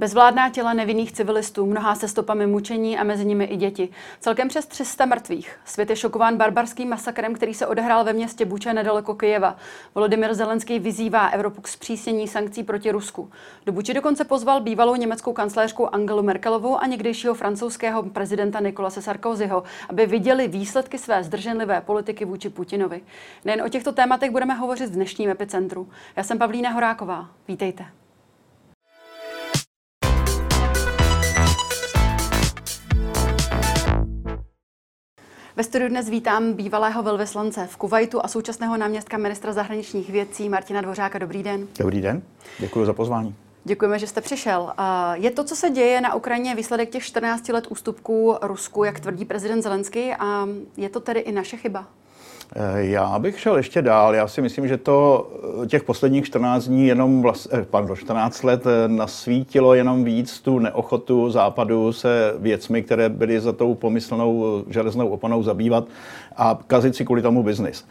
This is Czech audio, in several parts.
Bezvládná těla nevinných civilistů, mnohá se stopami mučení a mezi nimi i děti. Celkem přes 300 mrtvých. Svět je šokován barbarským masakrem, který se odehrál ve městě Buče nedaleko Kyjeva. Volodymyr Zelenský vyzývá Evropu k zpřísnění sankcí proti Rusku. Do Buče dokonce pozval bývalou německou kancléřku Angelu Merkelovou a někdejšího francouzského prezidenta Nikolase Sarkozyho, aby viděli výsledky své zdrženlivé politiky vůči Putinovi. Nejen o těchto tématech budeme hovořit v dnešním epicentru. Já jsem Pavlína Horáková. Vítejte. Ve studiu dnes vítám bývalého velvyslance v Kuwaitu a současného náměstka ministra zahraničních věcí Martina Dvořáka. Dobrý den. Dobrý den, děkuji za pozvání. Děkujeme, že jste přišel. Je to, co se děje na Ukrajině, výsledek těch 14 let ústupků Rusku, jak tvrdí prezident Zelenský, a je to tedy i naše chyba? Eh, já bych šel ještě dál. Já si myslím, že to těch posledních 14 dní jenom vlast, eh, pardon, 14 let nasvítilo jenom víc tu neochotu západu se věcmi, které byly za tou pomyslnou železnou oponou zabývat a kazit si kvůli tomu biznis.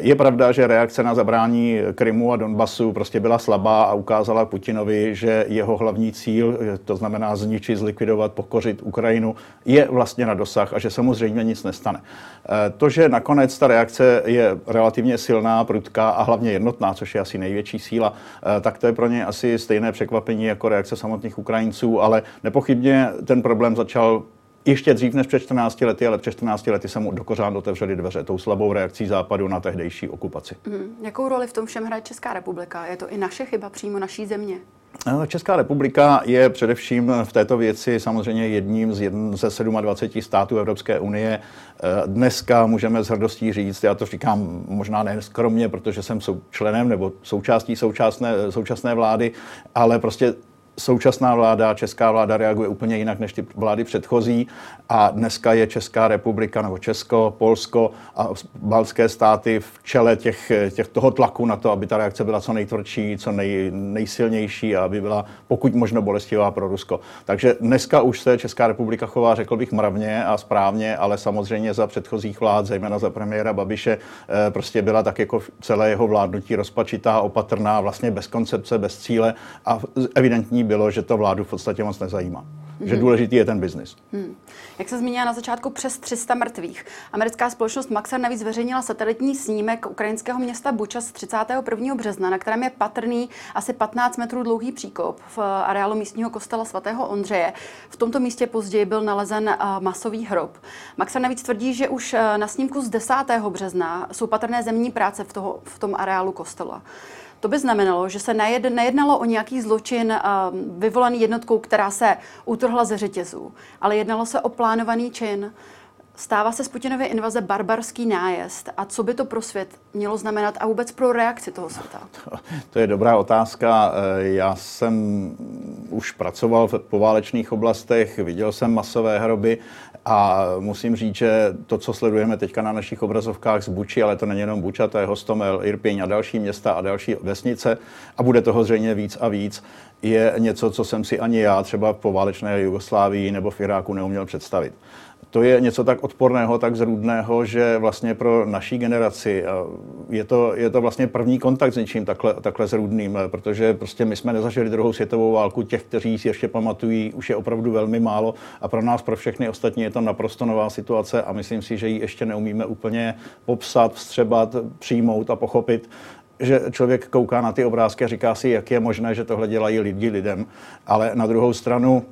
Je pravda, že reakce na zabrání Krymu a Donbasu prostě byla slabá a ukázala Putinovi, že jeho hlavní cíl, to znamená zničit, zlikvidovat, pokořit Ukrajinu, je vlastně na dosah a že samozřejmě nic nestane. To, že nakonec ta reakce je relativně silná, prudká a hlavně jednotná, což je asi největší síla, tak to je pro ně asi stejné překvapení jako reakce samotných Ukrajinců, ale nepochybně ten problém začal ještě dřív než před 14 lety, ale před 14 lety se mu dokořán otevřeli dveře tou slabou reakcí západu na tehdejší okupaci. Hmm. Jakou roli v tom všem hraje Česká republika? Je to i naše chyba přímo naší země? No, Česká republika je především v této věci samozřejmě jedním z jedn, ze 27 států Evropské unie. Eh, dneska můžeme s hrdostí říct, já to říkám možná ne skromně, protože jsem členem nebo součástí současné, současné vlády, ale prostě současná vláda, česká vláda reaguje úplně jinak než ty vlády předchozí a dneska je Česká republika nebo Česko, Polsko a balské státy v čele těch, těch toho tlaku na to, aby ta reakce byla co nejtvrdší, co nej, nejsilnější a aby byla pokud možno bolestivá pro Rusko. Takže dneska už se Česká republika chová, řekl bych, mravně a správně, ale samozřejmě za předchozích vlád, zejména za premiéra Babiše, eh, prostě byla tak jako celé jeho vládnutí rozpačitá, opatrná, vlastně bez koncepce, bez cíle a evidentní bylo, že to vládu v podstatě moc nezajímá. Mm-hmm. Že důležitý je ten biznis. Hmm. Jak se zmínila na začátku přes 300 mrtvých. Americká společnost Maxar navíc zveřejnila satelitní snímek ukrajinského města Buča z 31. března, na kterém je patrný asi 15 metrů dlouhý příkop v areálu místního kostela svatého Ondřeje. V tomto místě později byl nalezen eh, masový hrob. Maxar navíc tvrdí, že už eh, na snímku z 10. března jsou patrné zemní práce v, toho, v tom areálu kostela. To by znamenalo, že se nejednalo o nějaký zločin vyvolaný jednotkou, která se utrhla ze řetězů, ale jednalo se o plánovaný čin. Stává se z Putinovy invaze barbarský nájezd. A co by to pro svět mělo znamenat a vůbec pro reakci toho světa? To, to je dobrá otázka. Eh, já jsem už pracoval v poválečných oblastech, viděl jsem masové hroby a musím říct, že to, co sledujeme teďka na našich obrazovkách z Buči, ale to není jenom Buča, to je Hostomel, Irpiň a další města a další vesnice a bude toho zřejmě víc a víc, je něco, co jsem si ani já třeba v poválečné Jugoslávii nebo v Iráku neuměl představit to je něco tak odporného, tak zrůdného, že vlastně pro naší generaci je to, je to vlastně první kontakt s něčím takhle, takhle zrůdným, protože prostě my jsme nezažili druhou světovou válku, těch, kteří si ještě pamatují, už je opravdu velmi málo a pro nás, pro všechny ostatní je to naprosto nová situace a myslím si, že ji ještě neumíme úplně popsat, vstřebat, přijmout a pochopit že člověk kouká na ty obrázky a říká si, jak je možné, že tohle dělají lidi lidem. Ale na druhou stranu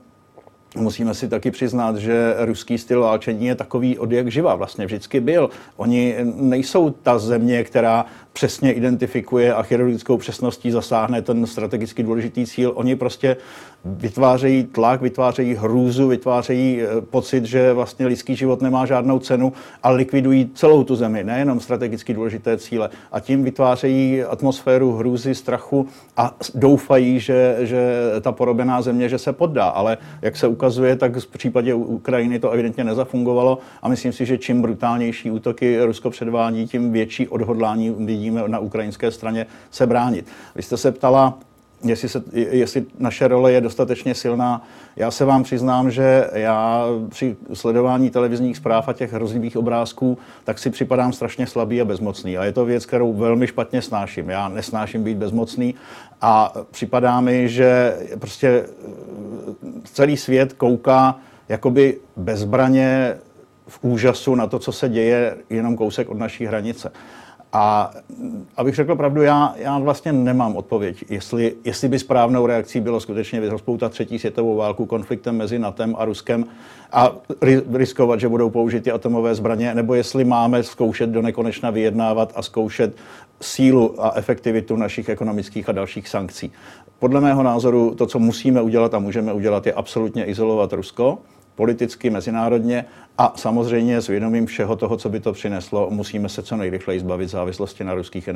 Musíme si taky přiznat, že ruský styl válčení je takový od jak živa, vlastně vždycky byl. Oni nejsou ta země, která přesně identifikuje a chirurgickou přesností zasáhne ten strategicky důležitý cíl. Oni prostě vytvářejí tlak, vytvářejí hrůzu, vytvářejí eh, pocit, že vlastně lidský život nemá žádnou cenu a likvidují celou tu zemi, nejenom strategicky důležité cíle. A tím vytvářejí atmosféru hrůzy, strachu a doufají, že, že ta porobená země, že se poddá. Ale jak se ukazuje, tak v případě Ukrajiny to evidentně nezafungovalo a myslím si, že čím brutálnější útoky Rusko předvádí, tím větší odhodlání vidíme na ukrajinské straně se bránit. Vy jste se ptala, jestli, se, jestli naše role je dostatečně silná. Já se vám přiznám, že já při sledování televizních zpráv a těch hrozivých obrázků, tak si připadám strašně slabý a bezmocný. A je to věc, kterou velmi špatně snáším. Já nesnáším být bezmocný a připadá mi, že prostě celý svět kouká jakoby bezbraně v úžasu na to, co se děje jenom kousek od naší hranice. A abych řekl pravdu, já, já vlastně nemám odpověď, jestli, jestli by správnou reakcí bylo skutečně rozpoutat třetí světovou válku konfliktem mezi NATEM a Ruskem a riskovat, že budou použity atomové zbraně, nebo jestli máme zkoušet do nekonečna vyjednávat a zkoušet sílu a efektivitu našich ekonomických a dalších sankcí. Podle mého názoru to, co musíme udělat a můžeme udělat, je absolutně izolovat Rusko politicky, mezinárodně a samozřejmě s vědomím všeho toho, co by to přineslo, musíme se co nejrychleji zbavit závislosti na ruských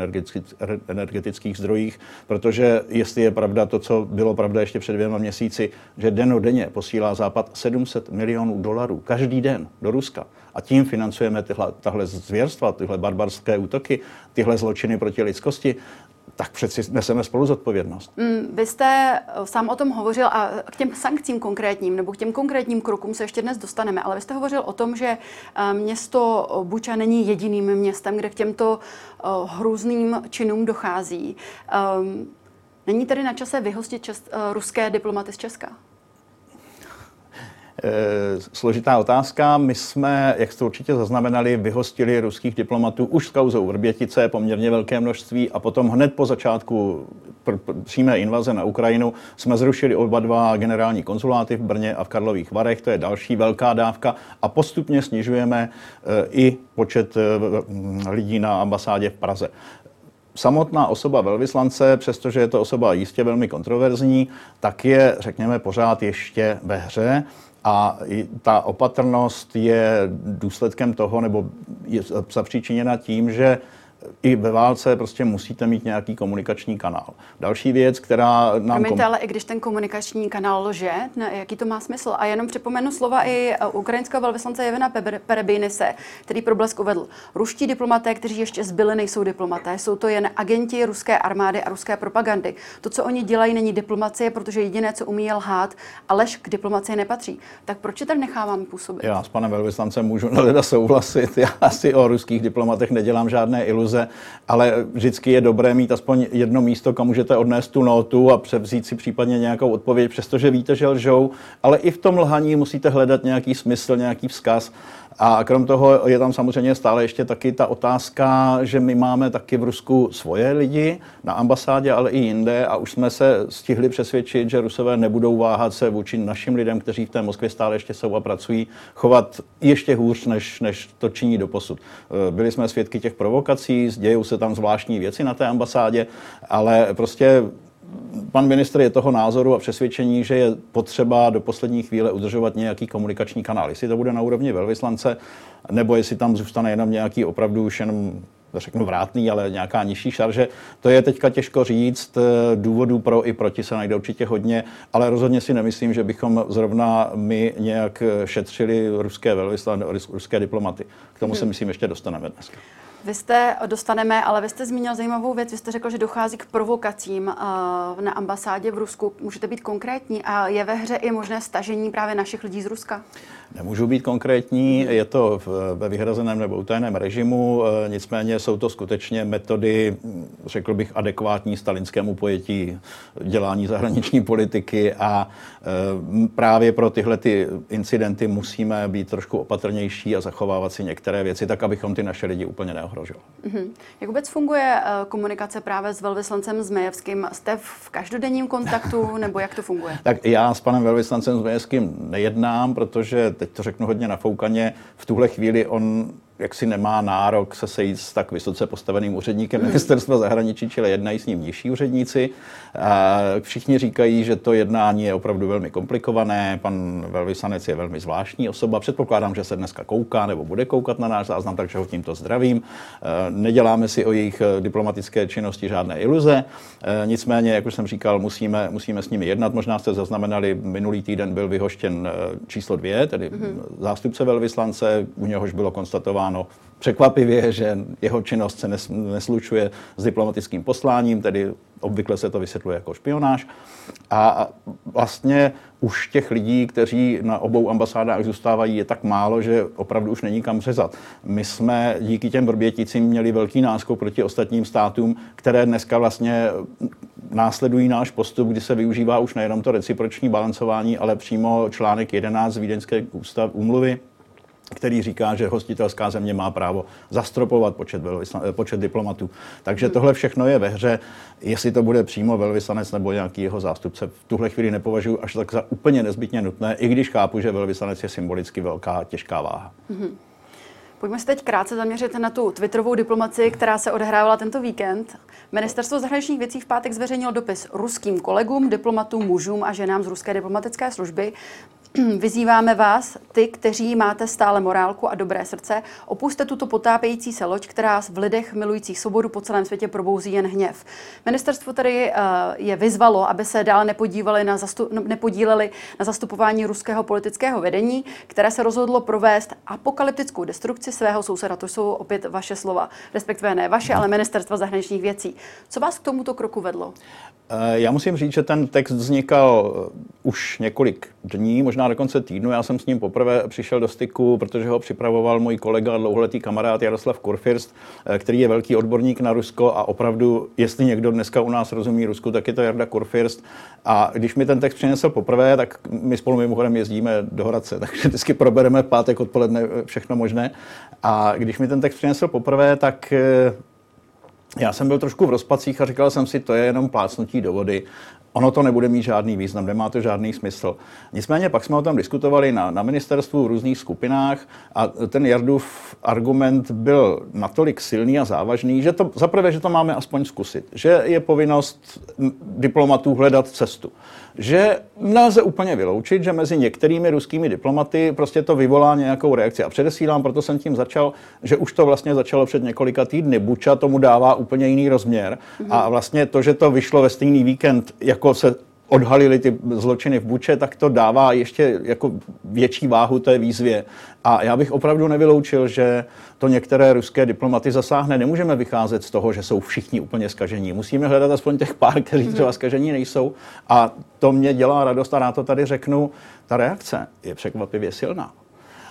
energetických zdrojích, protože jestli je pravda to, co bylo pravda ještě před dvěma měsíci, že denně posílá Západ 700 milionů dolarů každý den do Ruska. A tím financujeme tyhle, tahle zvěrstva, tyhle barbarské útoky, tyhle zločiny proti lidskosti, tak přeci neseme spolu zodpovědnost. Mm, vy jste eh, sám o tom hovořil a k těm sankcím konkrétním nebo k těm konkrétním krokům se ještě dnes dostaneme, ale vy jste hovořil o tom, že eh, město Buča není jediným městem, kde k těmto eh, hrůzným činům dochází. Ehm, není tedy na čase vyhostit čest, ruské diplomaty z Česka? Eh, složitá otázka. My jsme, jak jste určitě zaznamenali, vyhostili ruských diplomatů už s kauzou Vrbětice, poměrně velké množství, a potom hned po začátku pr- pr- přímé invaze na Ukrajinu jsme zrušili oba dva generální konzuláty v Brně a v Karlových Varech, to je další velká dávka, a postupně snižujeme eh, i počet eh, lidí na ambasádě v Praze samotná osoba velvyslance, přestože je to osoba jistě velmi kontroverzní, tak je, řekněme, pořád ještě ve hře. A ta opatrnost je důsledkem toho, nebo je zapříčiněna tím, že i ve válce prostě musíte mít nějaký komunikační kanál. Další věc, která nám... Promiňte, kom... ale i když ten komunikační kanál lže, ne, jaký to má smysl? A jenom připomenu slova i e, ukrajinského velvyslance Jevena Perebinise, který problesk uvedl. Ruští diplomaté, kteří ještě zbyli, nejsou diplomaté. Jsou to jen agenti ruské armády a ruské propagandy. To, co oni dělají, není diplomacie, protože jediné, co umí, je lhát a lež k diplomacii nepatří. Tak proč je tady necháváme působit? Já s panem velvyslancem můžu na souhlasit. Já si o ruských diplomatech nedělám žádné iluze peníze, ale vždycky je dobré mít aspoň jedno místo, kam můžete odnést tu notu a převzít si případně nějakou odpověď, přestože víte, že lžou, ale i v tom lhaní musíte hledat nějaký smysl, nějaký vzkaz. A krom toho je tam samozřejmě stále ještě taky ta otázka, že my máme taky v Rusku svoje lidi na ambasádě, ale i jinde a už jsme se stihli přesvědčit, že Rusové nebudou váhat se vůči našim lidem, kteří v té Moskvě stále ještě jsou a pracují, chovat ještě hůř, než, než to činí do posud. Byli jsme svědky těch provokací, dějou se tam zvláštní věci na té ambasádě, ale prostě pan ministr je toho názoru a přesvědčení, že je potřeba do poslední chvíle udržovat nějaký komunikační kanál. Jestli to bude na úrovni velvyslance, nebo jestli tam zůstane jenom nějaký opravdu už jenom řeknu vrátný, ale nějaká nižší šarže. To je teďka těžko říct. Důvodů pro i proti se najde určitě hodně, ale rozhodně si nemyslím, že bychom zrovna my nějak šetřili ruské velvyslance, ruské diplomaty. K tomu se hmm. myslím ještě dostaneme dneska. Vy jste, dostaneme, ale vy jste zmínil zajímavou věc. Vy jste řekl, že dochází k provokacím uh, na ambasádě v Rusku. Můžete být konkrétní a je ve hře i možné stažení právě našich lidí z Ruska? Nemůžu být konkrétní, je to ve vyhrazeném nebo utajeném režimu, e, nicméně jsou to skutečně metody, řekl bych, adekvátní stalinskému pojetí dělání zahraniční politiky a e, právě pro tyhle ty incidenty musíme být trošku opatrnější a zachovávat si některé věci tak, abychom ty naše lidi úplně neohrožovali. Mm-hmm. Jak vůbec funguje e, komunikace právě s velvyslancem Zmejevským? Jste v každodenním kontaktu nebo jak to funguje? tak já s panem velvyslancem Zmejevským nejednám, protože teď to řeknu hodně nafoukaně, v tuhle chvíli on jaksi nemá nárok se sejít s tak vysoce postaveným úředníkem hmm. ministerstva zahraničí, čili jednají s ním nižší úředníci. Všichni říkají, že to jednání je opravdu velmi komplikované, pan velvyslanec je velmi zvláštní osoba. Předpokládám, že se dneska kouká nebo bude koukat na náš záznam, takže ho tímto zdravím. Neděláme si o jejich diplomatické činnosti žádné iluze. Nicméně, jak už jsem říkal, musíme, musíme s nimi jednat. Možná jste zaznamenali, minulý týden byl vyhoštěn číslo dvě, tedy hmm zástupce velvyslance, u něhož bylo konstatováno, konstatováno překvapivě, že jeho činnost se neslučuje s diplomatickým posláním, tedy obvykle se to vysvětluje jako špionáž. A vlastně už těch lidí, kteří na obou ambasádách zůstávají, je tak málo, že opravdu už není kam řezat. My jsme díky těm Vrběticím měli velký náskok proti ostatním státům, které dneska vlastně následují náš postup, kdy se využívá už nejenom to reciproční balancování, ale přímo článek 11 Vídeňské ústav úmluvy, který říká, že hostitelská země má právo zastropovat počet, velvyslan- počet diplomatů. Takže tohle všechno je ve hře. Jestli to bude přímo velvyslanec nebo nějaký jeho zástupce, v tuhle chvíli nepovažuji až tak za úplně nezbytně nutné, i když chápu, že velvyslanec je symbolicky velká, těžká váha. Mm-hmm. Pojďme se teď krátce zaměřit na tu twitterovou diplomaci, která se odehrávala tento víkend. Ministerstvo zahraničních věcí v pátek zveřejnilo dopis ruským kolegům, diplomatům, mužům a ženám z ruské diplomatické služby, Vyzýváme vás, ty, kteří máte stále morálku a dobré srdce, opuste tuto potápějící se loď, která v lidech milujících svobodu po celém světě probouzí jen hněv. Ministerstvo tady uh, je vyzvalo, aby se dále nepodívali na no, nepodíleli na zastupování ruského politického vedení, které se rozhodlo provést apokalyptickou destrukci svého souseda. To jsou opět vaše slova, respektive ne vaše, ale ministerstva zahraničních věcí. Co vás k tomuto kroku vedlo? Eh, já musím říct, že ten text vznikal eh, už několik dní, možná dokonce týdnu. Já jsem s ním poprvé přišel do styku, protože ho připravoval můj kolega, dlouholetý kamarád Jaroslav Kurfirst, eh, který je velký odborník na Rusko a opravdu, jestli někdo dneska u nás rozumí Rusku, tak je to Jarda Kurfirst. A když mi ten text přinesl poprvé, tak my spolu mimochodem jezdíme do Hradce, takže vždycky probereme pátek odpoledne všechno možné. A když mi ten text přinesl poprvé, tak já jsem byl trošku v rozpacích a říkal jsem si, to je jenom plácnutí do vody. Ono to nebude mít žádný význam, nemá to žádný smysl. Nicméně pak jsme o tom diskutovali na, na ministerstvu v různých skupinách a ten Jardův argument byl natolik silný a závažný, že to zaprvé, že to máme aspoň zkusit, že je povinnost diplomatů hledat cestu že nelze úplně vyloučit, že mezi některými ruskými diplomaty prostě to vyvolá nějakou reakci. A předesílám, proto jsem tím začal, že už to vlastně začalo před několika týdny. Buča tomu dává úplně jiný rozměr. Mm-hmm. A vlastně to, že to vyšlo ve stejný víkend, jako se odhalili ty zločiny v Buče, tak to dává ještě jako větší váhu té výzvě. A já bych opravdu nevyloučil, že to některé ruské diplomaty zasáhne. Nemůžeme vycházet z toho, že jsou všichni úplně skažení. Musíme hledat aspoň těch pár, kteří třeba skažení nejsou. A to mě dělá radost a rád to tady řeknu. Ta reakce je překvapivě silná.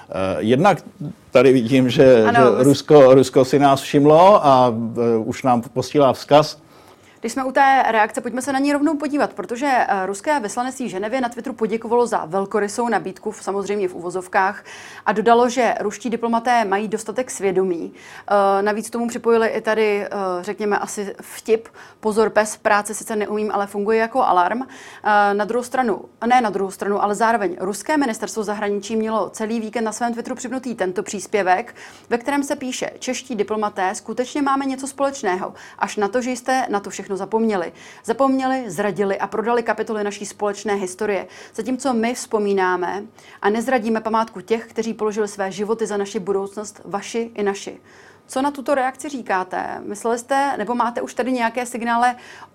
Eh, jednak tady vidím, že, ano, že Rusko, Rusko si nás všimlo a uh, už nám posílá vzkaz, když jsme u té reakce, pojďme se na ní rovnou podívat, protože eh, ruské vyslanectví Ženevě na Twitteru poděkovalo za velkorysou nabídku, samozřejmě v uvozovkách, a dodalo, že ruští diplomaté mají dostatek svědomí. Eh, navíc tomu připojili i tady, eh, řekněme, asi vtip. Pozor, pes, práce sice neumím, ale funguje jako alarm. Na druhou stranu, ne na druhou stranu, ale zároveň ruské ministerstvo zahraničí mělo celý víkend na svém Twitteru připnutý tento příspěvek, ve kterém se píše, čeští diplomaté, skutečně máme něco společného, až na to, že jste na to všechno všechno zapomněli. Zapomněli, zradili a prodali kapitoly naší společné historie. Zatímco my vzpomínáme a nezradíme památku těch, kteří položili své životy za naši budoucnost, vaši i naši. Co na tuto reakci říkáte? Mysleli jste, nebo máte už tady nějaké signály,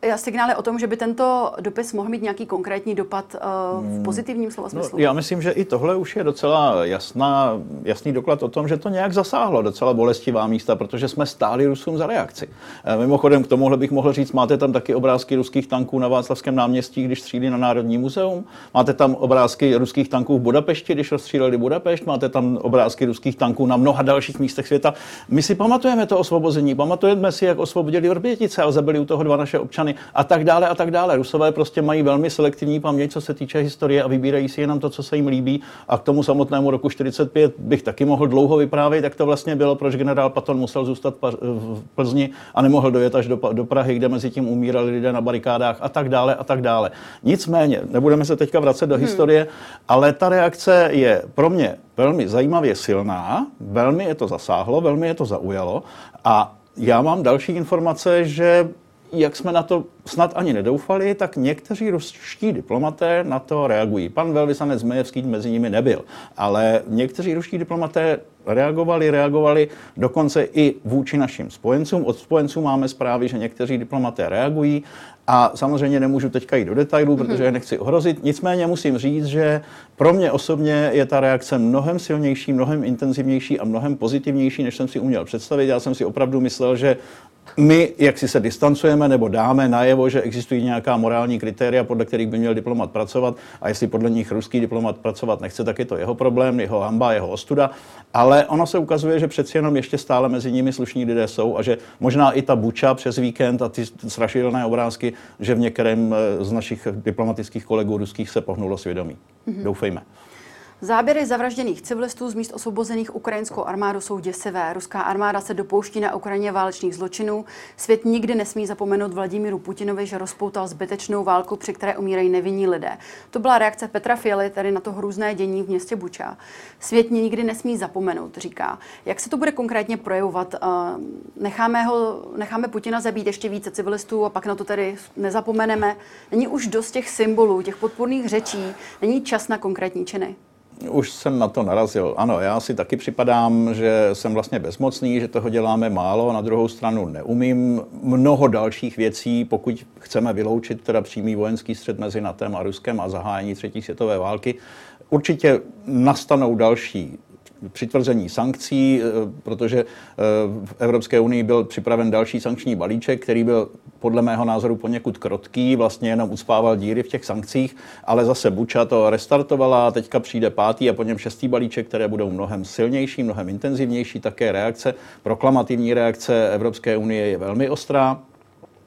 eh, signály o tom, že by tento dopis mohl mít nějaký konkrétní dopad uh, v hmm. pozitivním slova smyslu? No, já myslím, že i tohle už je docela jasná, jasný doklad o tom, že to nějak zasáhlo docela bolestivá místa, protože jsme stáli Rusům za reakci. Eh, mimochodem k tomuhle bych mohl říct, máte tam taky obrázky ruských tanků na Václavském náměstí, když střílí na Národní muzeum. Máte tam obrázky ruských tanků v Budapešti, když rozstříleli Budapešť. Máte tam obrázky ruských tanků na mnoha dalších místech světa. My si pamatujeme to osvobození, pamatujeme si, jak osvobodili Orbětice a zabili u toho dva naše občany a tak dále a tak dále. Rusové prostě mají velmi selektivní paměť, co se týče historie a vybírají si jenom to, co se jim líbí. A k tomu samotnému roku 45 bych taky mohl dlouho vyprávět, jak to vlastně bylo, proč generál Patton musel zůstat v Plzni a nemohl dojet až do, do Prahy, kde mezi tím umírali lidé na barikádách a tak dále a tak dále. Nicméně, nebudeme se teďka vracet do hmm. historie, ale ta reakce je pro mě velmi zajímavě silná, velmi je to zasáhlo, velmi je to zaujalo. A já mám další informace, že jak jsme na to snad ani nedoufali, tak někteří ruští diplomaté na to reagují. Pan velvyslanec Zmejevský mezi nimi nebyl, ale někteří ruští diplomaté reagovali, reagovali dokonce i vůči našim spojencům. Od spojenců máme zprávy, že někteří diplomaté reagují a samozřejmě nemůžu teďka jít do detailů, protože je nechci ohrozit. Nicméně musím říct, že pro mě osobně je ta reakce mnohem silnější, mnohem intenzivnější a mnohem pozitivnější, než jsem si uměl představit. Já jsem si opravdu myslel, že my, jak si se distancujeme nebo dáme najevo, že existují nějaká morální kritéria, podle kterých by měl diplomat pracovat a jestli podle nich ruský diplomat pracovat nechce, tak je to jeho problém, jeho hamba, jeho ostuda. Ale ono se ukazuje, že přeci jenom ještě stále mezi nimi slušní lidé jsou a že možná i ta buča přes víkend a ty strašidelné obrázky, že v některém eh, z našich diplomatických kolegů ruských se pohnulo svědomí. Mm-hmm. Doufejme. Záběry zavražděných civilistů z míst osvobozených ukrajinskou armádu jsou děsivé. Ruská armáda se dopouští na Ukrajině válečných zločinů. Svět nikdy nesmí zapomenout Vladimíru Putinovi, že rozpoutal zbytečnou válku, při které umírají nevinní lidé. To byla reakce Petra Fialy tedy na to hrůzné dění v městě Buča. Svět nikdy nesmí zapomenout, říká. Jak se to bude konkrétně projevovat? Eh, necháme, ho, necháme Putina zabít ještě více civilistů a pak na to tedy nezapomeneme. Není už dost těch symbolů, těch podporných řečí, není čas na konkrétní činy? Už jsem na to narazil. Ano, já si taky připadám, že jsem vlastně bezmocný, že toho děláme málo. Na druhou stranu neumím mnoho dalších věcí, pokud chceme vyloučit teda přímý vojenský střed mezi NATO a Ruskem a zahájení třetí světové války. Určitě nastanou další přitvrzení sankcí, eh, protože eh, v Evropské unii byl připraven další sankční balíček, který byl podle mého názoru poněkud krotký, vlastně jenom uspával díry v těch sankcích, ale zase Buča to restartovala, teďka přijde pátý a po něm šestý balíček, které budou mnohem silnější, mnohem intenzivnější, také reakce, proklamativní reakce Evropské unie je velmi ostrá.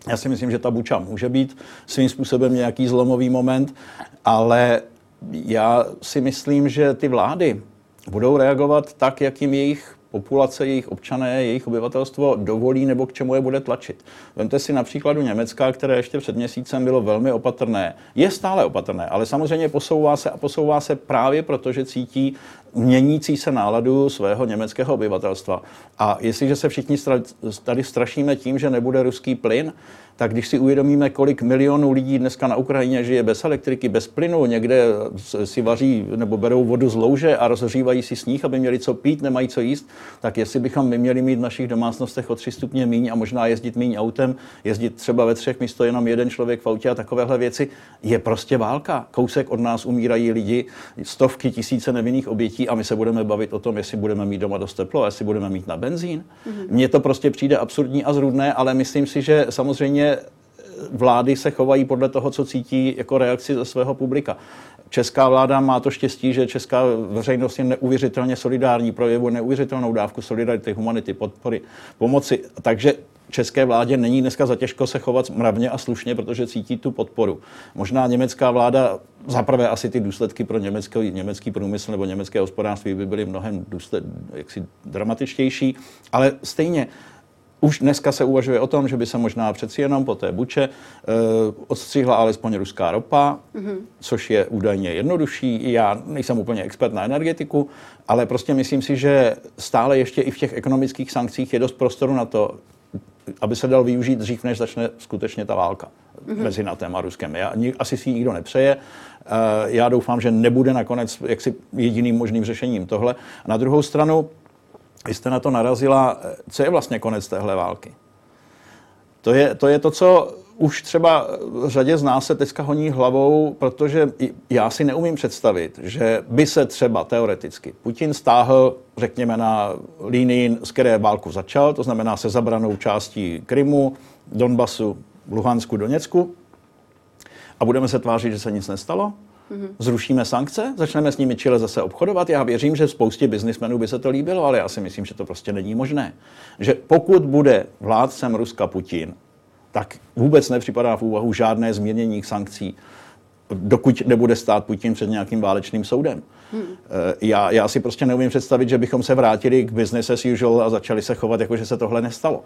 Já si myslím, že ta Buča může být svým způsobem nějaký zlomový moment, ale já si myslím, že ty vlády, budou reagovat tak, jak jim jejich populace, jejich občané, jejich obyvatelstvo dovolí nebo k čemu je bude tlačit. Vemte si na příkladu Německa, které ještě před měsícem bylo velmi opatrné. Je stále opatrné, ale samozřejmě posouvá se a posouvá se právě proto, že cítí měnící se náladu svého německého obyvatelstva. A jestliže se všichni tady strašíme tím, že nebude ruský plyn, tak když si uvědomíme, kolik milionů lidí dneska na Ukrajině žije bez elektriky, bez plynu, někde si vaří nebo berou vodu z louže a rozhřívají si sníh, aby měli co pít, nemají co jíst, tak jestli bychom my měli mít v našich domácnostech o tři stupně míň a možná jezdit míň autem, jezdit třeba ve třech místo jenom jeden člověk v autě a takovéhle věci, je prostě válka. Kousek od nás umírají lidi, stovky, tisíce nevinných obětí a my se budeme bavit o tom, jestli budeme mít doma dost teplo, jestli budeme mít na benzín. Mm-hmm. Mně to prostě přijde absurdní a zrůdné, ale myslím si, že samozřejmě eh, vlády se chovají podle toho, co cítí jako reakci ze svého publika. Česká vláda má to štěstí, že česká veřejnost je neuvěřitelně solidární, projevuje neuvěřitelnou dávku solidarity, humanity, podpory, pomoci. Takže české vládě není dneska za těžko se chovat mravně a slušně, protože cítí tu podporu. Možná německá vláda, zaprvé asi ty důsledky pro německý, německý průmysl nebo německé hospodářství by byly mnohem důsled, jaksi dramatičtější, ale stejně už dneska se uvažuje o tom, že by se možná přeci jenom po té buče uh, odstřihla alespoň ruská ropa, mm-hmm. což je údajně jednodušší. Já nejsem úplně expert na energetiku, ale prostě myslím si, že stále ještě i v těch ekonomických sankcích je dost prostoru na to, aby se dal využít dřív, než začne skutečně ta válka mm-hmm. mezi NATO a Ruskem. Já, asi si ji nikdo nepřeje. Uh, já doufám, že nebude nakonec jaksi jediným možným řešením tohle. A na druhou stranu, vy jste na to narazila, co je vlastně konec téhle války. To je, to je to, co už třeba řadě z nás se teďka honí hlavou, protože já si neumím představit, že by se třeba teoreticky Putin stáhl, řekněme, na línii, z které válku začal, to znamená se zabranou částí Krymu, Donbasu, Luhansku, Doněcku, a budeme se tvářit, že se nic nestalo. Zrušíme sankce, začneme s nimi Chile zase obchodovat. Já věřím, že spoustě biznismenů by se to líbilo, ale já si myslím, že to prostě není možné. Že pokud bude vládcem Ruska Putin, tak vůbec nepřipadá v úvahu žádné změnění sankcí. Dokud nebude stát Putin před nějakým válečným soudem. Hmm. Já, já si prostě neumím představit, že bychom se vrátili k business as usual a začali se chovat, jako že se tohle nestalo.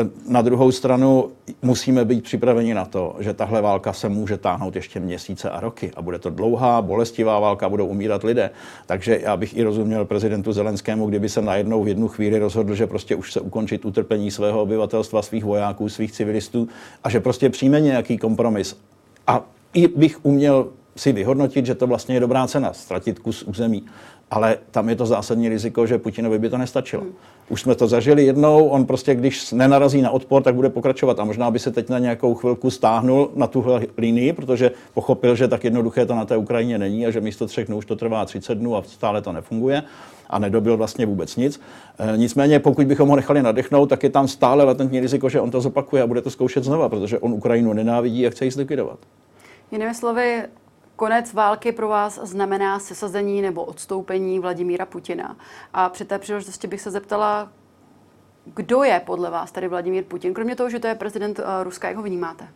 Eh, na druhou stranu musíme být připraveni na to, že tahle válka se může táhnout ještě měsíce a roky a bude to dlouhá, bolestivá válka, budou umírat lidé. Takže já bych i rozuměl prezidentu Zelenskému, kdyby se najednou v jednu chvíli rozhodl, že prostě už se ukončit utrpení svého obyvatelstva, svých vojáků, svých civilistů a že prostě přijme nějaký kompromis. A i bych uměl si vyhodnotit, že to vlastně je dobrá cena, ztratit kus území. Ale tam je to zásadní riziko, že Putinovi by to nestačilo. Hmm. Už jsme to zažili jednou, on prostě, když nenarazí na odpor, tak bude pokračovat. A možná by se teď na nějakou chvilku stáhnul na tuhle linii, protože pochopil, že tak jednoduché to na té Ukrajině není a že místo třech dnů už to trvá 30 dnů a stále to nefunguje a nedobil vlastně vůbec nic. E, nicméně, pokud bychom ho nechali nadechnout, tak je tam stále latentní riziko, že on to zopakuje a bude to zkoušet znova, protože on Ukrajinu nenávidí a chce ji zlikvidovat. Jinými slovy, konec války pro vás znamená sesazení nebo odstoupení Vladimíra Putina. A při té příležitosti bych se zeptala, kdo je podle vás tady Vladimír Putin, kromě toho, že to je prezident uh, Ruska, jak ho vnímáte?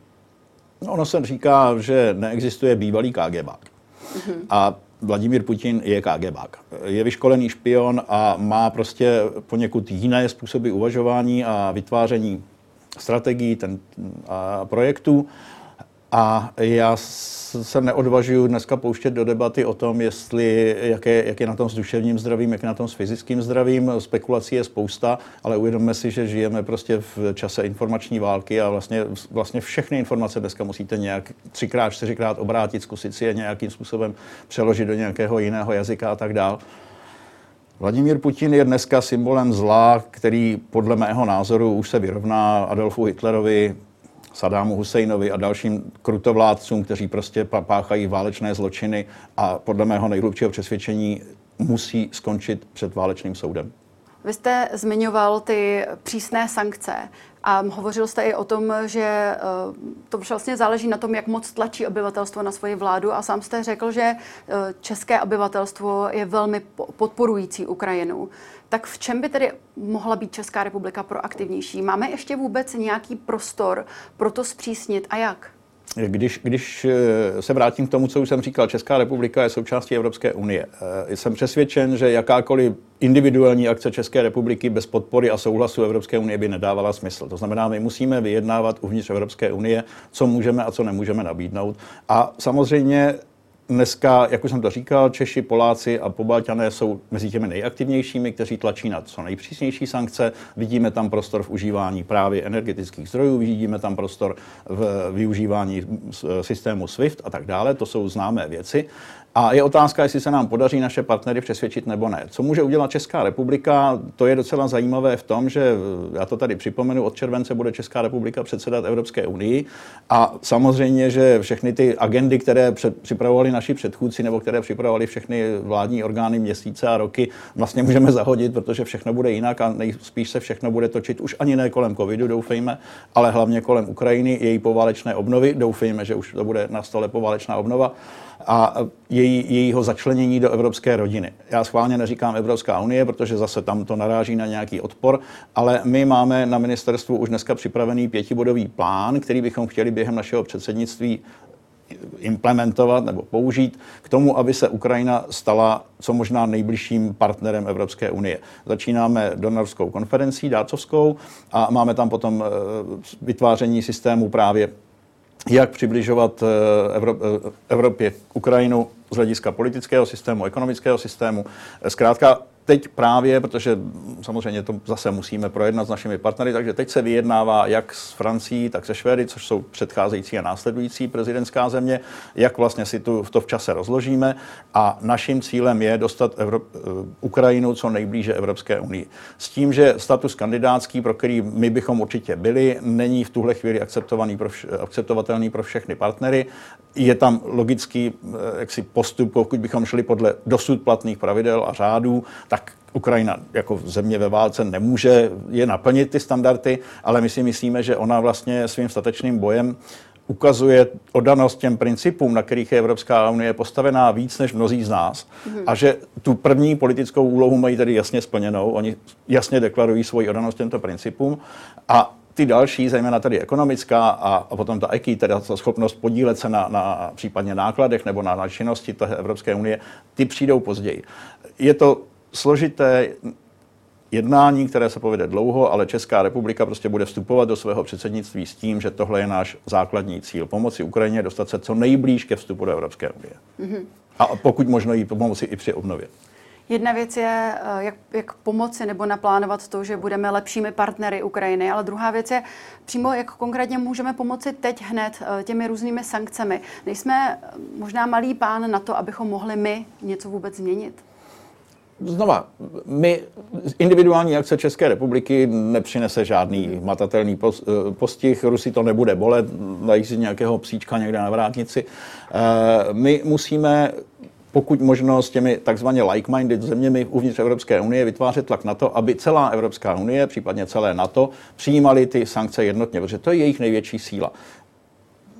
No, ono se říká, že neexistuje bývalý KGB. Mm-hmm. A Vladimír Putin je KGB. Je vyškolený špion a má prostě poněkud jiné způsoby uvažování a vytváření strategií ten, a projektů. A já se neodvažuji dneska pouštět do debaty o tom, jestli, jak je, jak je na tom s duševním zdravím, jak je na tom s fyzickým zdravím. Spekulací je spousta, ale uvědomme si, že žijeme prostě v čase informační války a vlastně, vlastně všechny informace dneska musíte nějak třikrát, čtyřikrát obrátit, zkusit si je nějakým způsobem přeložit do nějakého jiného jazyka a tak dále. Vladimír Putin je dneska symbolem zla, který podle mého názoru už se vyrovná Adolfu Hitlerovi, Sadámu Husejnovi a dalším krutovládcům, kteří prostě páchají válečné zločiny a podle mého nejhlubšího přesvědčení musí skončit před válečným soudem. Vy jste zmiňoval ty přísné sankce a hovořil jste i o tom, že eh, to vlastně záleží na tom, jak moc tlačí obyvatelstvo na svoji vládu a sám jste řekl, že eh, české obyvatelstvo je velmi podporující Ukrajinu. Tak v čem by tedy mohla být Česká republika proaktivnější? Máme ještě vůbec nějaký prostor pro to zpřísnit a jak? Když, když eh, se vrátím k tomu, co už jsem říkal, Česká republika je součástí Evropské unie. Eh, jsem přesvědčen, že jakákoliv individuální akce České republiky bez podpory a souhlasu Evropské unie by nedávala smysl. To znamená, my musíme vyjednávat uvnitř Evropské unie, co můžeme a co nemůžeme nabídnout. A samozřejmě Dneska, jak už jsem to říkal, Češi, Poláci a Pobalťané jsou mezi těmi nejaktivnějšími, kteří tlačí na co nejpřísnější sankce. Vidíme tam prostor v užívání právě energetických zdrojů, vidíme tam prostor v využívání systému SWIFT a tak dále. To jsou známé věci. A je otázka, jestli se nám podaří naše partnery přesvědčit nebo ne. Co může udělat Česká republika? To je docela zajímavé v tom, že já to tady připomenu, od července bude Česká republika předsedat Evropské unii a samozřejmě, že všechny ty agendy, které připravovali naši předchůdci nebo které připravovali všechny vládní orgány měsíce a roky, vlastně můžeme zahodit, protože všechno bude jinak a nejspíš se všechno bude točit už ani ne kolem covidu, doufejme, ale hlavně kolem Ukrajiny, její poválečné obnovy. Doufejme, že už to bude na stole poválečná obnova a její, jejího začlenění do evropské rodiny. Já schválně neříkám Evropská unie, protože zase tam to naráží na nějaký odpor, ale my máme na ministerstvu už dneska připravený pětibodový plán, který bychom chtěli během našeho předsednictví implementovat nebo použít k tomu, aby se Ukrajina stala co možná nejbližším partnerem Evropské unie. Začínáme donorskou konferencí dácovskou a máme tam potom eh, vytváření systému právě jak přibližovat eh, eh, Evropě Ukrajinu z hlediska politického systému, ekonomického systému. Zkrátka teď právě, protože samozřejmě to zase musíme projednat s našimi partnery, takže teď se vyjednává jak s Francií, tak se Švédy, což jsou předcházející a následující prezidentská země, jak vlastně si tu, to v čase rozložíme. A naším cílem je dostat Evro- eh, Ukrajinu co nejblíže Evropské unii. S tím, že status kandidátský, pro který my bychom určitě byli, není v tuhle chvíli akceptovaný pro vš- akceptovatelný pro všechny partnery. Je tam logický eh, jaksi postup, pokud bychom šli podle dosud platných pravidel a řádů, tak Ukrajina jako země ve válce nemůže je naplnit ty standardy, ale my si myslíme, že ona vlastně svým statečným bojem ukazuje odanost těm principům, na kterých je Evropská unie postavená víc než mnozí z nás. Mm-hmm. A že tu první politickou úlohu mají tady jasně splněnou. Oni jasně deklarují svoji odanost těmto principům. A ty další, zejména tady ekonomická a, a potom ta EKI, teda ta schopnost podílet se na, na případně nákladech nebo na, na činnosti té Evropské unie, ty přijdou později. Je to složité, jednání, které se povede dlouho, ale Česká republika prostě bude vstupovat do svého předsednictví s tím, že tohle je náš základní cíl. Pomoci Ukrajině dostat se co nejblíž ke vstupu do Evropské unie. Mm-hmm. A pokud možno jí pomoci i při obnově. Jedna věc je, eh, jak, jak pomoci nebo naplánovat to, že budeme lepšími partnery Ukrajiny, ale druhá věc je přímo, jak konkrétně můžeme pomoci teď hned eh, těmi různými sankcemi. Nejsme eh, možná malý pán na to, abychom mohli my něco vůbec změnit? Znova, my, individuální akce České republiky nepřinese žádný matatelný postih, Rusy to nebude bolet, dají si nějakého psíčka někde na vrátnici. My musíme pokud možno s těmi takzvaně like-minded zeměmi uvnitř Evropské unie vytvářet tlak na to, aby celá Evropská unie, případně celé NATO, přijímali ty sankce jednotně, protože to je jejich největší síla.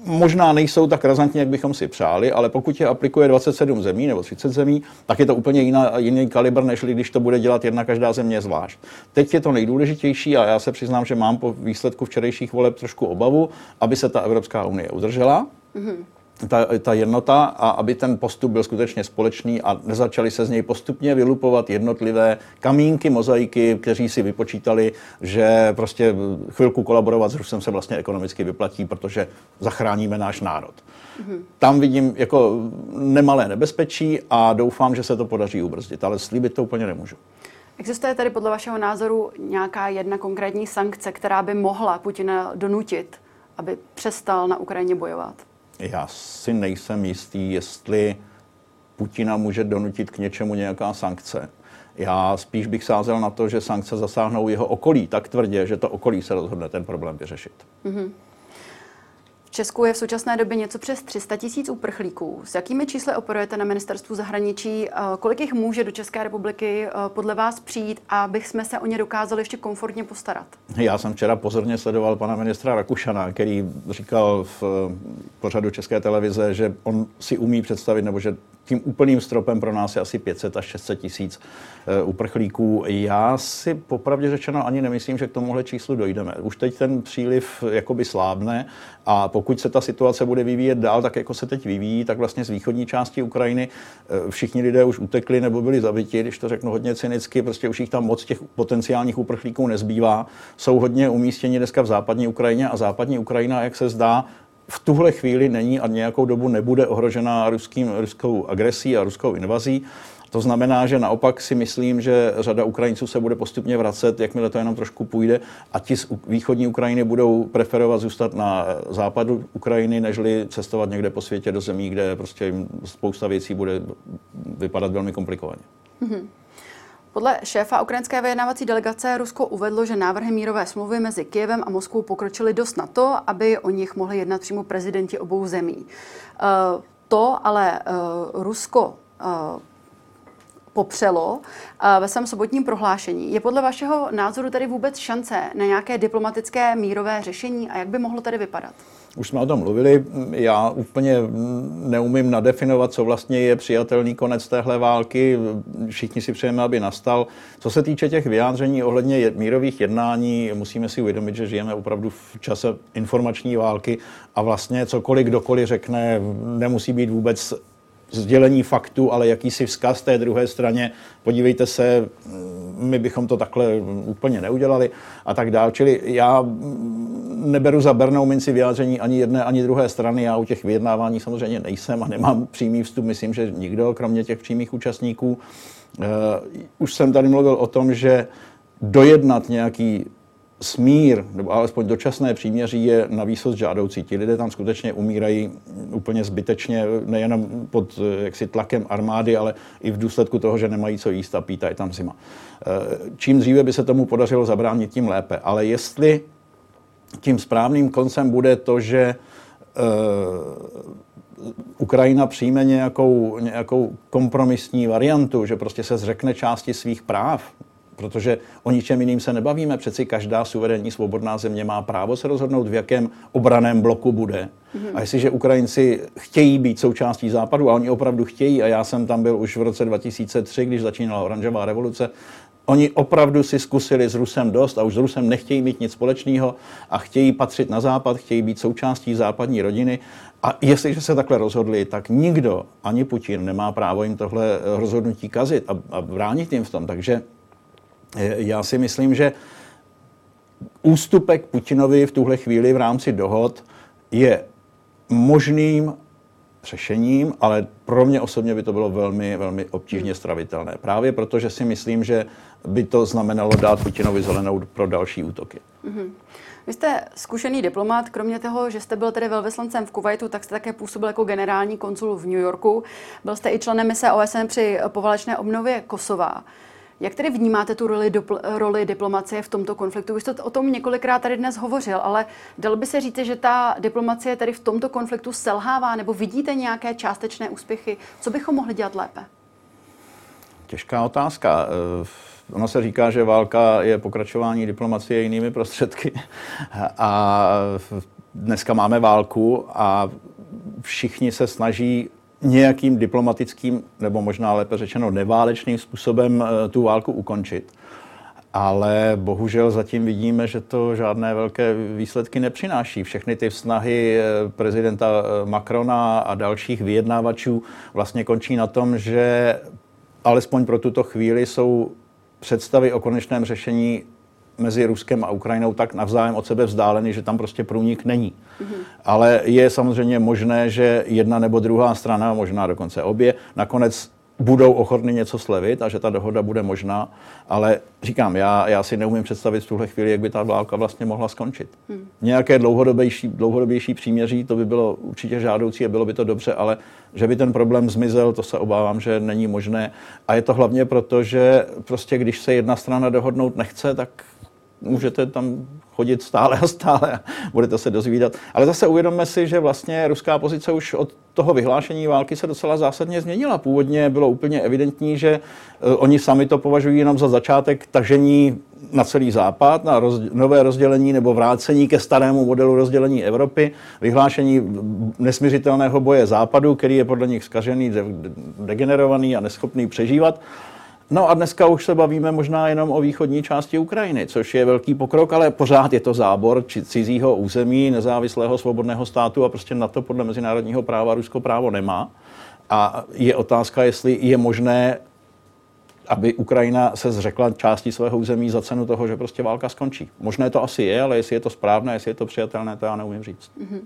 Možná nejsou tak razantní, jak bychom si přáli, ale pokud je aplikuje 27 zemí nebo 30 zemí, tak je to úplně jiná, jiný kalibr, než když to bude dělat jedna každá země zvlášť. Teď je to nejdůležitější a já se přiznám, že mám po výsledku včerejších voleb trošku obavu, aby se ta Evropská unie udržela. Mm-hmm ta, ta jednota a aby ten postup byl skutečně společný a nezačali se z něj postupně vylupovat jednotlivé kamínky, mozaiky, kteří si vypočítali, že prostě chvilku kolaborovat s Rusem se vlastně ekonomicky vyplatí, protože zachráníme náš národ. Mm-hmm. Tam vidím jako nemalé nebezpečí a doufám, že se to podaří ubrzdit, ale slíbit to úplně nemůžu. Existuje tady podle vašeho názoru nějaká jedna konkrétní sankce, která by mohla Putina donutit, aby přestal na Ukrajině bojovat? Já si nejsem jistý, jestli Putina může donutit k něčemu nějaká sankce. Já spíš bych sázel na to, že sankce zasáhnou jeho okolí tak tvrdě, že to okolí se rozhodne ten problém vyřešit. Mm-hmm. Česku je v současné době něco přes 300 tisíc uprchlíků. S jakými čísly operujete na ministerstvu zahraničí? Eh, kolik jich může do České republiky eh, podle vás přijít, abych jsme se o ně dokázali ještě komfortně postarat? Já jsem včera pozorně sledoval pana ministra Rakušana, který říkal v eh, pořadu České televize, že on si umí představit, nebo že tím úplným stropem pro nás je asi 500 až 600 tisíc uprchlíků. Já si popravdě řečeno ani nemyslím, že k tomuhle číslu dojdeme. Už teď ten příliv jakoby slábne a pokud se ta situace bude vyvíjet dál, tak jako se teď vyvíjí, tak vlastně z východní části Ukrajiny eh, všichni lidé už utekli nebo byli zabiti, když to řeknu hodně cynicky, prostě už jich tam moc těch potenciálních uprchlíků nezbývá. Jsou hodně umístěni dneska v západní Ukrajině a západní Ukrajina, jak se zdá, v tuhle chvíli není a nějakou dobu nebude ohrožena ruským, ruskou agresí a ruskou invazí. To znamená, že naopak si myslím, že řada Ukrajinců se bude postupně vracet, jakmile to jenom trošku půjde, a ti z východní Ukrajiny budou preferovat zůstat na západu Ukrajiny, nežli cestovat někde po světě do zemí, kde prostě jim spousta věcí bude vypadat velmi komplikovaně. Mm-hmm. Podle šéfa ukrajinské vyjednávací delegace Rusko uvedlo, že návrhy mírové smlouvy mezi Kyjevem a Moskvou pokročily dost na to, aby o nich mohli jednat přímo prezidenti obou zemí. Uh, to ale uh, Rusko uh, popřelo ve svém sobotním prohlášení. Je podle vašeho názoru tady vůbec šance na nějaké diplomatické mírové řešení a jak by mohlo tady vypadat? Už jsme o tom mluvili. Já úplně neumím nadefinovat, co vlastně je přijatelný konec téhle války. Všichni si přejeme, aby nastal. Co se týče těch vyjádření ohledně mírových jednání, musíme si uvědomit, že žijeme opravdu v čase informační války a vlastně cokoliv kdokoliv řekne, nemusí být vůbec sdělení faktu, ale jakýsi vzkaz té druhé straně. Podívejte se, my bychom to takhle úplně neudělali a tak dál. Čili já neberu za bernou minci vyjádření ani jedné, ani druhé strany. Já u těch vyjednávání samozřejmě nejsem a nemám přímý vstup. Myslím, že nikdo, kromě těch přímých účastníků. Uh, už jsem tady mluvil o tom, že dojednat nějaký smír, nebo alespoň dočasné příměří je na výsost žádoucí. Ti lidé tam skutečně umírají úplně zbytečně, nejenom pod jaksi, tlakem armády, ale i v důsledku toho, že nemají co jíst a pít a je tam zima. Eh, čím dříve by se tomu podařilo zabránit, tím lépe. Ale jestli tím správným koncem bude to, že uh, Ukrajina přijme nějakou, nějakou kompromisní variantu, že prostě se zřekne části svých práv, protože o ničem jiným se nebavíme. Přeci každá suverénní svobodná země má právo se rozhodnout, v jakém obraném bloku bude. Mm-hmm. A jestliže Ukrajinci chtějí být součástí Západu, a oni opravdu chtějí, a já jsem tam byl už v roce 2003, když začínala oranžová revoluce, Oni opravdu si zkusili s Rusem dost a už s Rusem nechtějí mít nic společného a chtějí patřit na západ, chtějí být součástí západní rodiny. A jestliže se takhle rozhodli, tak nikdo, ani Putin, nemá právo jim tohle rozhodnutí kazit a, a bránit jim v tom. Takže eh, já si myslím, že ústupek Putinovi v tuhle chvíli v rámci dohod je možným řešením, ale pro mě osobně by to bylo velmi, velmi obtížně stravitelné. Právě protože si myslím, že by to znamenalo dát Putinovi zelenou pro další útoky. Mm-hmm. Vy jste zkušený diplomat, kromě toho, že jste byl tedy velvyslancem v Kuwaitu, tak jste také působil jako generální konsul v New Yorku. Byl jste i členem mise OSN při poválečné obnově Kosova. Jak tedy vnímáte tu roli, dopl- roli diplomacie v tomto konfliktu? Vy jste o tom několikrát tady dnes hovořil, ale dal by se říct, že ta diplomacie tady v tomto konfliktu selhává, nebo vidíte nějaké částečné úspěchy? Co bychom mohli dělat lépe? Těžká otázka. Eh, ono se říká, že válka je pokračování diplomacie jinými prostředky. A dneska máme válku a všichni se snaží nějakým diplomatickým, nebo možná lépe řečeno neválečným způsobem eh, tu válku ukončit. Ale bohužel zatím vidíme, že to žádné velké výsledky nepřináší. Všechny ty snahy eh, prezidenta eh, Macrona a dalších vyjednávačů vlastně končí na tom, že alespoň pro tuto chvíli jsou představy o konečném řešení mezi Ruskem a Ukrajinou tak navzájem od sebe vzdálený, že tam prostě průnik není. Mm-hmm. Ale je samozřejmě možné, že jedna nebo druhá strana, možná dokonce obě, nakonec budou ochotny něco slevit a že ta dohoda bude možná, ale říkám, já, já si neumím představit v tuhle chvíli, jak by ta válka vlastně mohla skončit. Hmm. Nějaké dlouhodobější, dlouhodobější příměří, to by bylo určitě žádoucí a bylo by to dobře, ale že by ten problém zmizel, to se obávám, že není možné. A je to hlavně proto, že prostě když se jedna strana dohodnout nechce, tak můžete tam chodit stále a stále a budete se dozvídat. Ale zase uvědomme si, že vlastně ruská pozice už od toho vyhlášení války se docela zásadně změnila. Původně bylo úplně evidentní, že uh, oni sami to považují jenom za začátek tažení na celý západ, na roz, nové rozdělení nebo vrácení ke starému modelu rozdělení Evropy, vyhlášení nesměřitelného boje západu, který je podle nich skažený, de, degenerovaný a neschopný přežívat. No a dneska už se bavíme možná jenom o východní části Ukrajiny, což je velký pokrok, ale pořád je to zábor či cizího území, nezávislého svobodného státu a prostě na to podle mezinárodního práva Rusko právo nemá. A je otázka, jestli je možné, aby Ukrajina se zřekla části svého území za cenu toho, že prostě válka skončí. Možné to asi je, ale jestli je to správné, jestli je to přijatelné, to já neumím říct. Mm-hmm.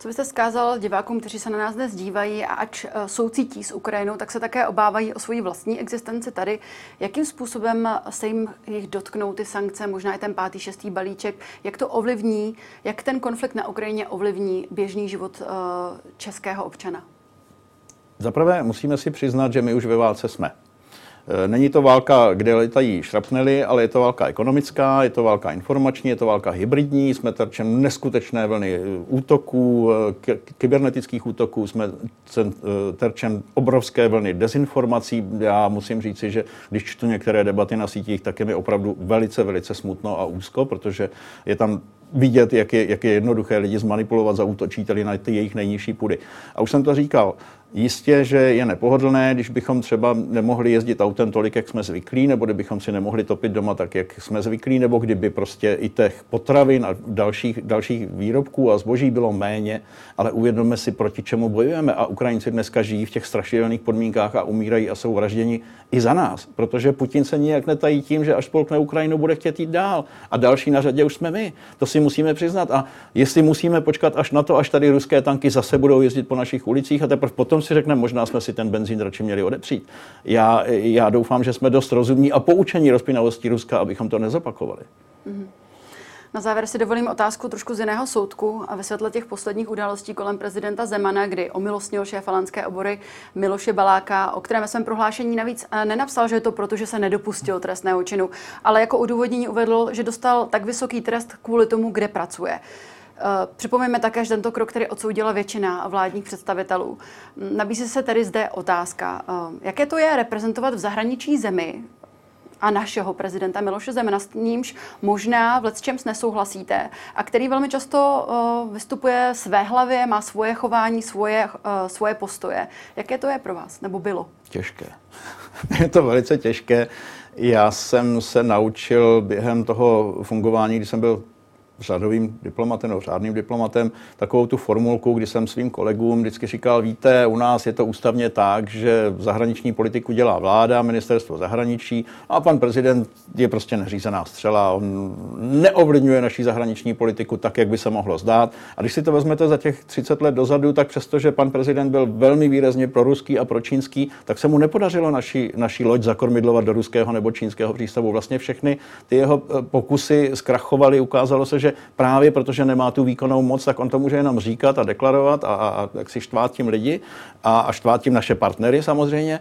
Co byste zkázal divákům, kteří se na nás dnes dívají a ač eh, soucítí s Ukrajinou, tak se také obávají o svoji vlastní existenci tady. Jakým způsobem se jim jich dotknou ty sankce, možná i ten pátý, šestý balíček, jak to ovlivní, jak ten konflikt na Ukrajině ovlivní běžný život uh, českého občana? Zaprvé musíme si přiznat, že my už ve válce jsme. Eh, není to válka, kde letají šrapnely, ale je to válka ekonomická, je to válka informační, je to válka hybridní. Jsme terčem neskutečné vlny eh, útoků, eh, kybernetických útoků, jsme terčem obrovské vlny dezinformací. Já musím říci, že když čtu některé debaty na sítích, tak je mi opravdu velice, velice smutno a úzko, protože je tam vidět, jak je, jak je jednoduché lidi zmanipulovat, zautočíte na ty jejich nejnižší půdy. A už jsem to říkal, Jistě, že je nepohodlné, když bychom třeba nemohli jezdit autem tolik, jak jsme zvyklí, nebo kdybychom si nemohli topit doma tak, jak jsme zvyklí, nebo kdyby prostě i těch potravin a dalších, dalších výrobků a zboží bylo méně, ale uvědomme si, proti čemu bojujeme. A Ukrajinci dneska žijí v těch strašidelných podmínkách a umírají a jsou vražděni i za nás, protože Putin se nijak netají tím, že až spolkne Ukrajinu, bude chtět jít dál. A další na řadě už jsme my. To si musíme přiznat. A jestli musíme počkat až na to, až tady ruské tanky zase budou jezdit po našich ulicích a teprve potom si řekneme, možná jsme si ten benzín radši měli odepřít. Já, já doufám, že jsme dost rozumní a poučení rozpínavosti Ruska, abychom to nezopakovali. Mm-hmm. Na závěr si dovolím otázku trošku z jiného soudku a ve světle těch posledních událostí kolem prezidenta Zemana, kdy omilostnil šéf alanské obory Miloše Baláka, o kterém svém prohlášení navíc eh, nenapsal, že je to proto, že se nedopustil trestného činu, ale jako odůvodnění uvedl, že dostal tak vysoký trest kvůli tomu, kde pracuje. Eh, připomeňme také, že tento krok, který odsoudila většina vládních představitelů. Nabízí se tedy zde otázka, eh, jaké to je reprezentovat v zahraniční zemi a našeho prezidenta Miloše Zemana, s nímž možná v čem nesouhlasíte a který velmi často uh, vystupuje své hlavě, má svoje chování, svoje, uh, svoje postoje. Jaké to je pro vás, nebo bylo? Těžké. je to velice těžké. Já jsem se naučil během toho fungování, když jsem byl řadovým diplomatem nebo řádným diplomatem takovou tu formulku, kdy jsem svým kolegům vždycky říkal, víte, u nás je to ústavně tak, že zahraniční politiku dělá vláda, ministerstvo zahraničí a pan prezident je prostě neřízená střela, on neovlivňuje naší zahraniční politiku tak, jak by se mohlo zdát. A když si to vezmete za těch 30 let dozadu, tak přestože pan prezident byl velmi výrazně proruský a pročínský, tak se mu nepodařilo naší, naší loď zakormidlovat do ruského nebo čínského přístavu. Vlastně všechny ty jeho eh, pokusy zkrachovaly, ukázalo se, že že právě protože nemá tu výkonnou moc, tak on to může jenom říkat a deklarovat a, a, a jak si štvát tím lidi a, a štvát tím naše partnery samozřejmě.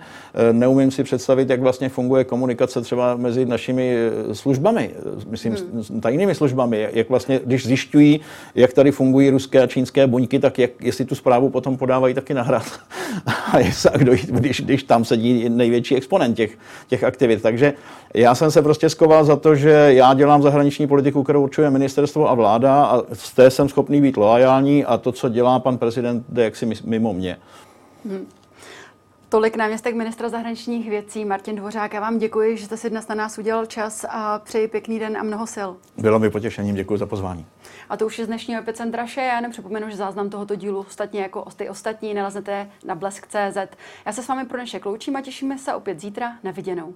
E, neumím si představit, jak vlastně funguje komunikace třeba mezi našimi e, službami, myslím hmm. tajnými službami, jak vlastně, když zjišťují, jak tady fungují ruské a čínské buňky, tak jak, jestli tu zprávu potom podávají taky na hrad. a, jestli, kdo, když, když tam sedí největší exponent těch, těch aktivit. Takže já jsem se prostě skoval za to, že já dělám zahraniční politiku, kterou určuje ministerstvo a vláda a z té jsem schopný být loajální a to, co dělá pan prezident, jde jaksi mimo mě. Hmm. Tolik náměstek ministra zahraničních věcí Martin Dvořák. Já vám děkuji, že jste si dnes na nás udělal čas a přeji pěkný den a mnoho sil. Bylo mi potěšením, děkuji za pozvání. A to už je z dnešního epicentra vše. Já jenom připomenu, že záznam tohoto dílu ostatně jako ty ostatní naleznete na blesk.cz. Já se s vámi pro dnešek loučím a těšíme se opět zítra na viděnou.